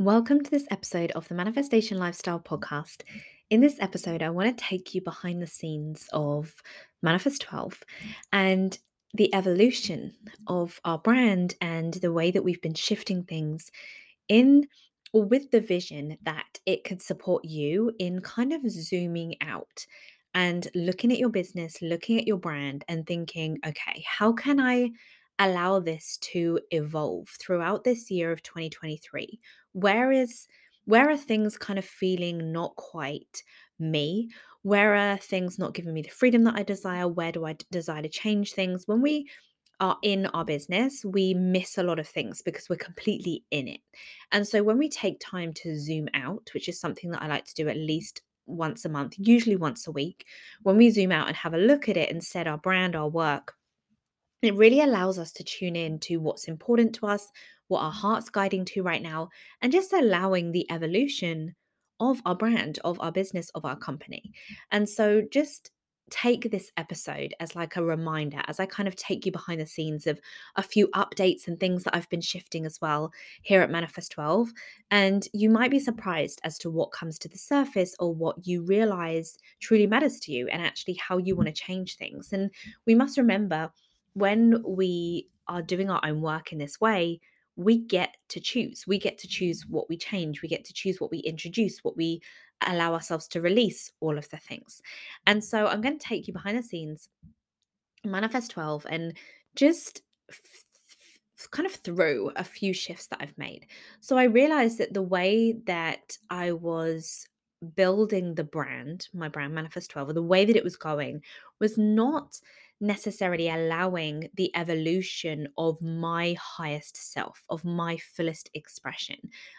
Welcome to this episode of the Manifestation Lifestyle Podcast. In this episode, I want to take you behind the scenes of Manifest 12 and the evolution of our brand and the way that we've been shifting things in or with the vision that it could support you in kind of zooming out and looking at your business, looking at your brand, and thinking, okay, how can I allow this to evolve throughout this year of 2023? Where is where are things kind of feeling not quite me? Where are things not giving me the freedom that I desire? Where do I desire to change things? When we are in our business, we miss a lot of things because we're completely in it. And so when we take time to zoom out, which is something that I like to do at least once a month, usually once a week, when we zoom out and have a look at it and set our brand, our work, it really allows us to tune in to what's important to us, what our heart's guiding to right now, and just allowing the evolution of our brand, of our business, of our company. And so just take this episode as like a reminder as I kind of take you behind the scenes of a few updates and things that I've been shifting as well here at Manifest 12 and you might be surprised as to what comes to the surface or what you realize truly matters to you and actually how you want to mm. change things and we must remember when we are doing our own work in this way, we get to choose. We get to choose what we change. We get to choose what we introduce, what we allow ourselves to release, all of the things. And so I'm going to take you behind the scenes, Manifest 12, and just f- f- kind of through a few shifts that I've made. So I realized that the way that I was building the brand, my brand Manifest 12, or the way that it was going was not necessarily allowing the evolution of my highest self, of my fullest expression.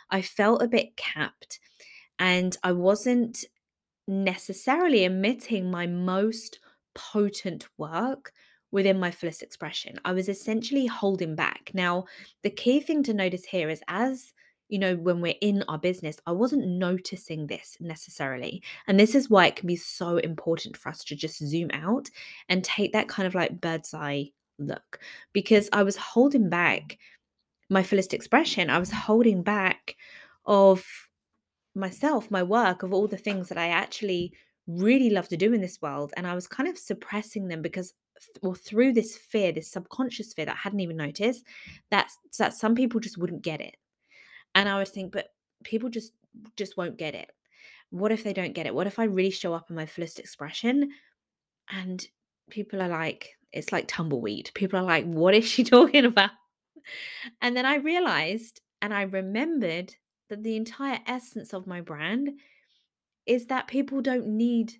I felt a bit capped and I wasn't necessarily emitting my most potent work within my fullest expression. I was essentially holding back. Now, the key thing to notice here is as you know, when we're in our business, I wasn't noticing this necessarily. And this is why it can be so important for us to just zoom out and take that kind of like bird's eye look because I was holding back my fullest expression. I was holding back of myself, my work, of all the things that I actually really love to do in this world. And I was kind of suppressing them because or through this fear, this subconscious fear that I hadn't even noticed, that that some people just wouldn't get it. And I would think, but people just just won't get it. What if they don't get it? What if I really show up in my fullest expression and people are like, it's like tumbleweed. People are like, what is she talking about? And then I realized and I remembered that the entire essence of my brand is that people don't need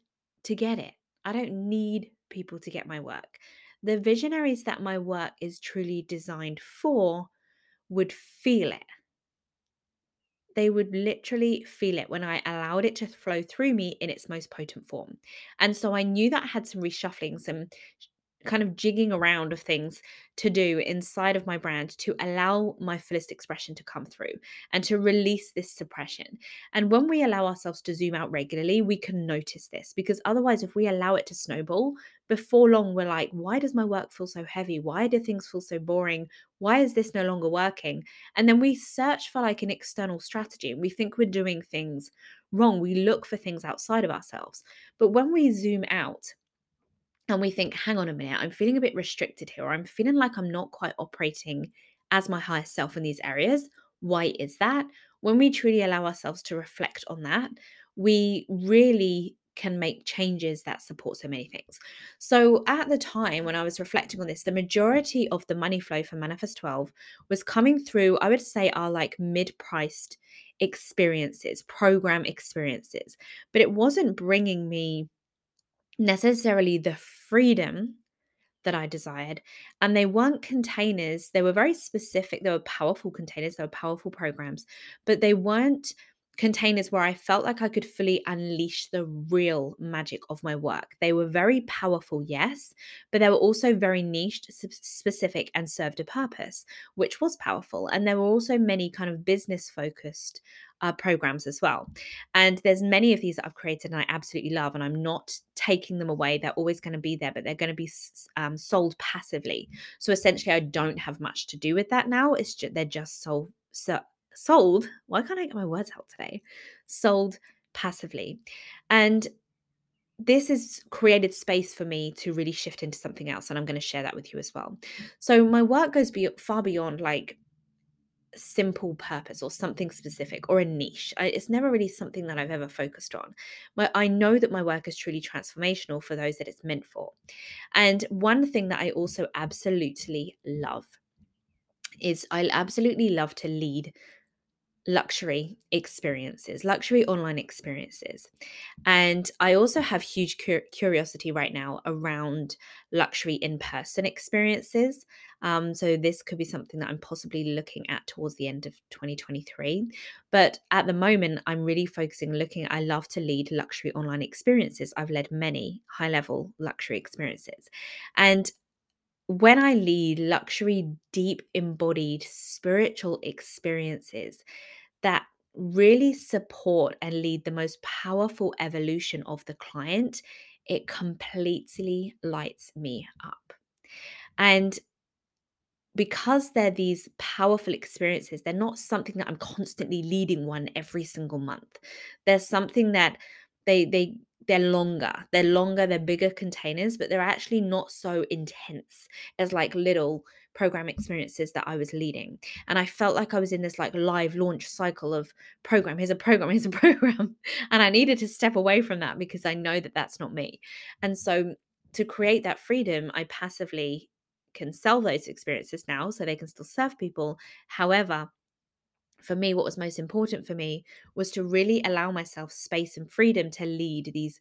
to get it. I don't need people to get my work. The visionaries that my work is truly designed for would feel it. They would literally feel it when I allowed it to flow through me in its most potent form. And so I knew that I had some reshuffling, some kind of jigging around of things to do inside of my brand to allow my fullest expression to come through and to release this suppression. And when we allow ourselves to zoom out regularly, we can notice this because otherwise, if we allow it to snowball, before long, we're like, why does my work feel so heavy? Why do things feel so boring? Why is this no longer working? And then we search for like an external strategy and we think we're doing things wrong. We look for things outside of ourselves. But when we zoom out, and we think, hang on a minute, I'm feeling a bit restricted here, or I'm feeling like I'm not quite operating as my highest self in these areas. Why is that? When we truly allow ourselves to reflect on that, we really can make changes that support so many things. So, at the time when I was reflecting on this, the majority of the money flow for Manifest 12 was coming through, I would say, our like mid priced experiences, program experiences, but it wasn't bringing me necessarily the freedom that I desired. And they weren't containers, they were very specific. They were powerful containers, they were powerful programs, but they weren't containers where I felt like I could fully unleash the real magic of my work. They were very powerful, yes, but they were also very niched, specific, and served a purpose, which was powerful. And there were also many kind of business focused uh, programs as well. And there's many of these that I've created and I absolutely love, and I'm not taking them away. They're always going to be there, but they're going to be um, sold passively. So essentially, I don't have much to do with that now. It's just they're just sold. So sold, why can't I get my words out today? Sold passively. And this has created space for me to really shift into something else. And I'm going to share that with you as well. So my work goes be- far beyond like simple purpose or something specific or a niche. I, it's never really something that I've ever focused on. But I know that my work is truly transformational for those that it's meant for. And one thing that I also absolutely love is I absolutely love to lead luxury experiences, luxury online experiences. And I also have huge cur- curiosity right now around luxury in person experiences. Um, so, this could be something that I'm possibly looking at towards the end of 2023. But at the moment, I'm really focusing, looking, I love to lead luxury online experiences. I've led many high level luxury experiences. And when I lead luxury, deep embodied spiritual experiences that really support and lead the most powerful evolution of the client, it completely lights me up. And because they're these powerful experiences, they're not something that I'm constantly leading one every single month. There's something that they they they're longer they're longer they're bigger containers but they're actually not so intense as like little program experiences that i was leading. And i felt like i was in this like live launch cycle of program here's a program here's a program and i needed to step away from that because i know that that's not me. And so to create that freedom i passively can sell those experiences now so they can still serve people. However for me, what was most important for me was to really allow myself space and freedom to lead these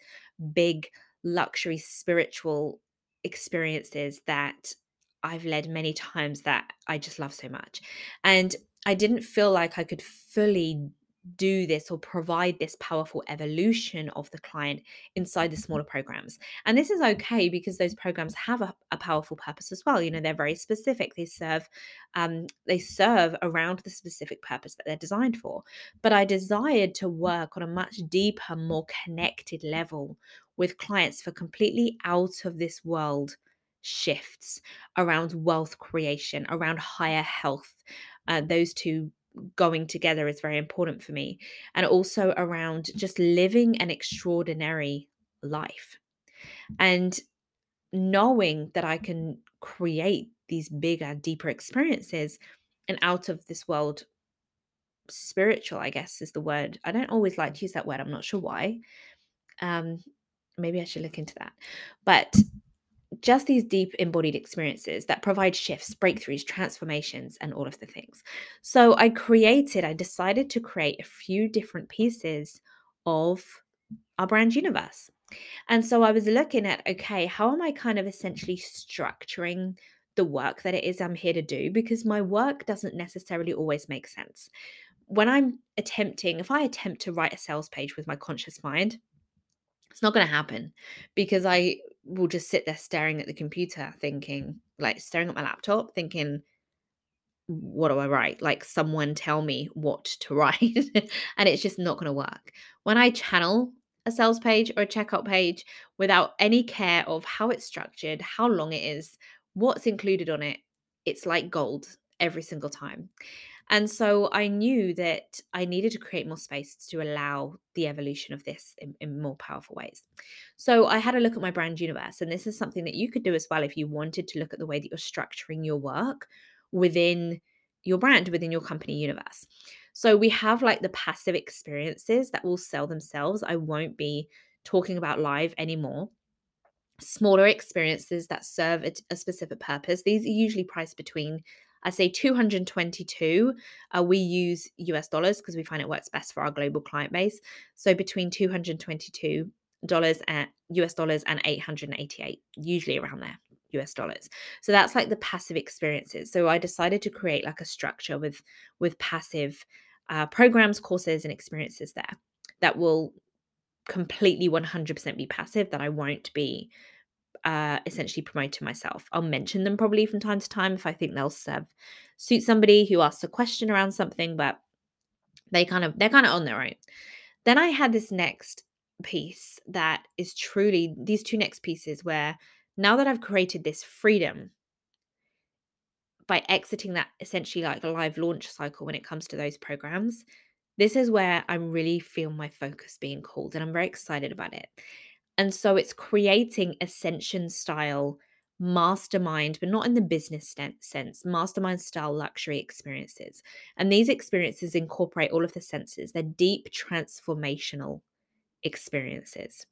big luxury spiritual experiences that I've led many times that I just love so much. And I didn't feel like I could fully do this or provide this powerful evolution of the client inside the mm-hmm. smaller programs. And this is okay because those programs have a, a powerful purpose as well. You know, they're very specific. They serve um, they serve around the specific purpose that they're designed for. But I desired to work on a much deeper, more connected level with clients for completely out of this world shifts around wealth creation, around higher health. Uh, those two going together is very important for me. And also around just living an extraordinary life and knowing that I can create these bigger, deeper experiences and out of this world spiritual, I guess is the word. I don't always like to use that word. I'm not sure why. Um, maybe I should look into that. But just these deep embodied experiences that provide shifts, breakthroughs, transformations, and all of the things. So I created, I decided to create a few different pieces of our brand universe. And so I was looking at, okay, how am I kind of essentially structuring the work that it is I'm here to do? Because my work doesn't necessarily always make sense. When I'm attempting, if I attempt to write a sales page with my conscious mind, it's not going to happen because I will just sit there staring at the computer, thinking, like staring at my laptop, thinking, what do I write? Like, someone tell me what to write. and it's just not going to work. When I channel a sales page or a checkout page without any care of how it's structured, how long it is, what's included on it, it's like gold every single time. And so I knew that I needed to create more space to allow the evolution of this in, in, more powerful ways. So I had a look at my brand universe, and this is something that you could do as well if you wanted to look at the way that you're structuring your work within your brand, within your company universe. So we have like the passive experiences that will sell themselves. I won't be talking about live anymore smaller experiences that serve a, a, specific purpose. These are usually priced between I say 222. Uh, we use US dollars because we find it works best for our global client base. So between 222 dollars and US dollars and 888, usually around there. US dollars. So that's like the passive experiences. So I decided to create like a structure with with passive uh, programs, courses, and experiences there that will completely 100% be passive. That I won't be uh, essentially promoting myself. I'll mention them probably from time to time if I think they'll serve suit somebody who asks a question around something, but they kind of they're kind of on their own. Then I had this next piece that is truly these two next pieces where now that I've created this freedom by exiting that essentially like live launch cycle when it comes to those programs, this is where I really feel my focus being called and I'm very excited about it. And so it's creating ascension style mastermind, but not in the business sense, mastermind style luxury experiences. And these experiences incorporate all of the senses, they're deep transformational experiences.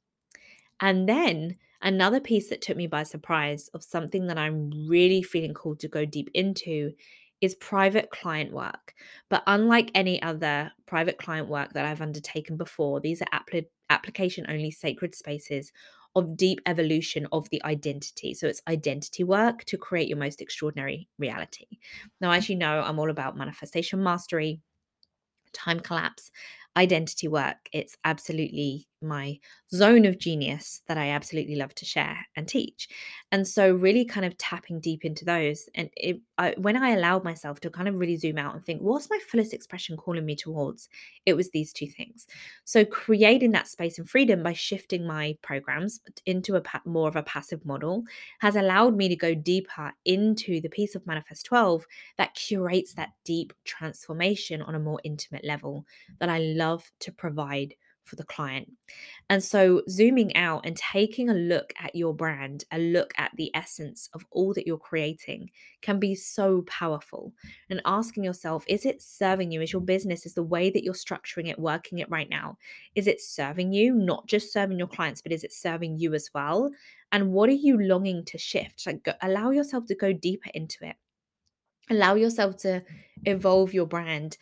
And then another piece that took me by surprise of something that I'm really feeling called to go deep into is private client work. But unlike any other private client work that I've undertaken before, these are application only sacred spaces of deep evolution of the identity. So it's identity work to create your most extraordinary reality. Now, as you know, I'm all about manifestation mastery, time collapse, identity work. It's absolutely my zone of genius that I absolutely love to share and teach. And so, really kind of tapping deep into those. And it, I, when I allowed myself to kind of really zoom out and think, what's my fullest expression calling me towards? It was these two things. So, creating that space and freedom by shifting my programs into a more of a passive model has allowed me to go deeper into the piece of Manifest 12 that curates that deep transformation on a more intimate level that I love to provide for the client. And so, zooming out and taking a look at your brand, a look at the essence of all that you're creating can be so powerful. And asking yourself, is it serving you? Is your business, is the way that you're structuring it, working it right now? Is it serving you, not just serving your clients, but is it serving you as well? And what are you longing to shift? Like, go, allow yourself to go deeper into it. Allow yourself to evolve your brand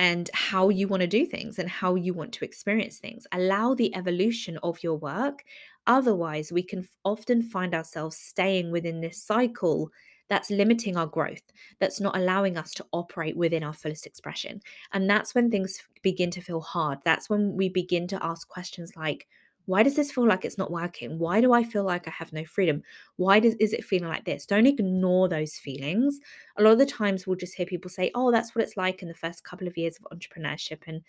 and how you want to do things and how you want to experience things. Allow the evolution of your work. Otherwise, we can often find ourselves staying within this cycle that's limiting our growth, that's not allowing us to operate within our fullest expression. And that's when things begin to feel hard. That's when we begin to ask questions like, why does this feel like it's not working? Why do I feel like I have no freedom? Why does is it feeling like this? Don't ignore those feelings. A lot of the times we'll just hear people say, "Oh, that's what it's like in the first couple of years of entrepreneurship." And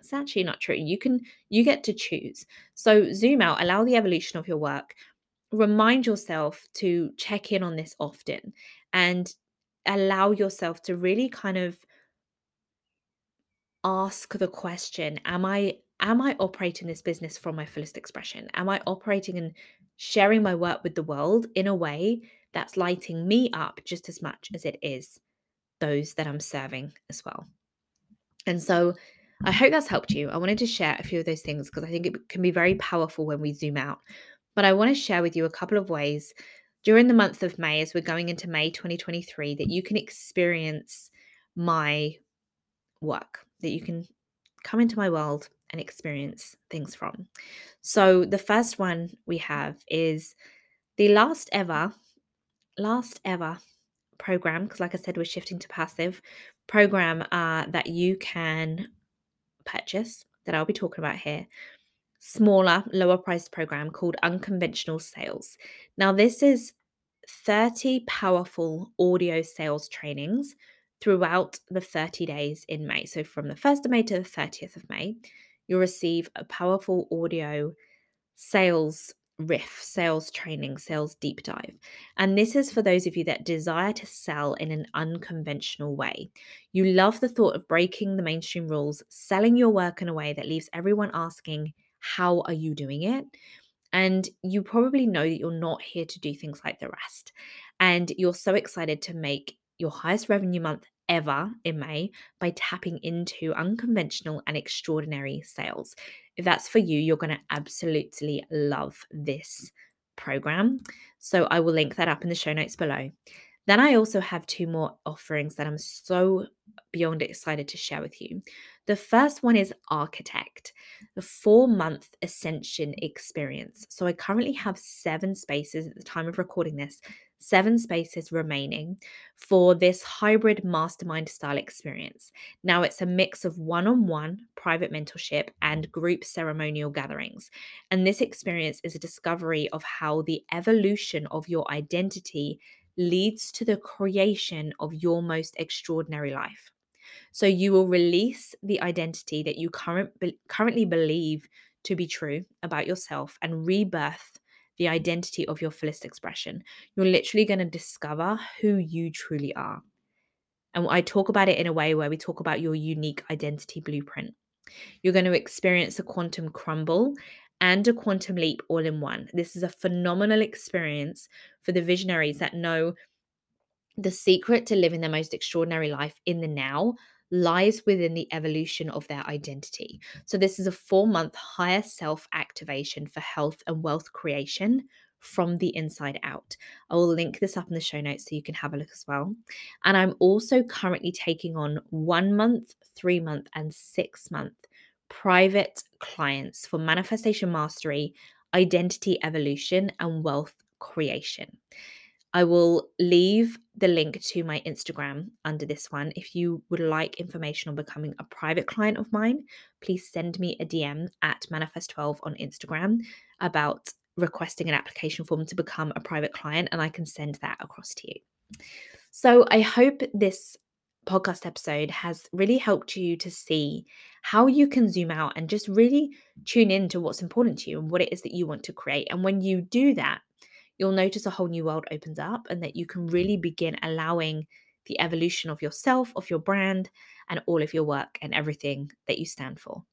it's actually not true. You can you get to choose. So zoom out, allow the evolution of your work. Remind yourself to check in on this often and allow yourself to really kind of ask the question, am I am I operating this business from my fullest expression? Am I operating and sharing my work with the world in a way that's lighting me up just as much as it is those that I'm serving as well? And so I hope that's helped you. I wanted to share a few of those things because I think it can be very powerful when we zoom out. But I want to share with you a couple of ways during the month of May, as we're going into May 2023, that you can experience my work, that you can come into my world and experience things from. So the first one we have is the last ever, last ever program, because like I said, we're shifting to passive program uh, that you can purchase that I'll be talking about here. Smaller, lower priced program called Unconventional Sales. Now, this is 30 powerful audio sales trainings throughout the 30 days in May. So, from the 1st of May to the 30th of May, you'll receive a powerful audio sales riff, sales training, sales deep dive. And this is for those of you that desire to sell in an unconventional way. You love the thought of breaking the mainstream rules, selling your work in a way that leaves everyone asking, How are you doing it? And you probably know that you're not here to do things like the rest. And you're so excited to make your highest revenue month ever in May by tapping into unconventional and extraordinary sales. If that's for you, you're going to absolutely love this program. So I will link that up in the show notes below. Then I also have two more offerings that I'm so beyond excited to share with you. The first one is Architect, the four month ascension experience. So I currently have seven spaces at the time of recording this seven spaces remaining for this hybrid mastermind style experience. Now, it's a mix of one on one private mentorship and group ceremonial gatherings. And this experience is a discovery of how the evolution of your identity leads to the creation of your most extraordinary life. So, you will release the identity that you current, currently believe to be true about yourself and rebirth the identity of your fullest expression. You're literally going to discover who you truly are. And I talk about it in a way where we talk about your unique identity blueprint. You're going to experience a quantum crumble and a quantum leap all in one. This is a phenomenal experience for the visionaries that know the secret to living their most extraordinary life in the now lies within the evolution of their identity. So, this is a four month higher self activation for health and wealth creation from the inside out. I will link this up in the show notes so you can have a look as well. And I'm also currently taking on one month, three month, and six month private clients for manifestation mastery, identity evolution, and wealth creation. I will leave the link to my Instagram under this one. If you would like information on becoming a private client of mine, please send me a DM at Manifest12 on Instagram about requesting an application form to become a private client, and I can send that across to you. So I hope this podcast episode has really helped you to see how you can zoom out and just really tune in to what's important to you and what it is that you want to create. And when you do that, you'll notice a whole new world opens up and that you can really begin allowing the evolution of yourself, of your brand, and all of your work and everything that you stand for.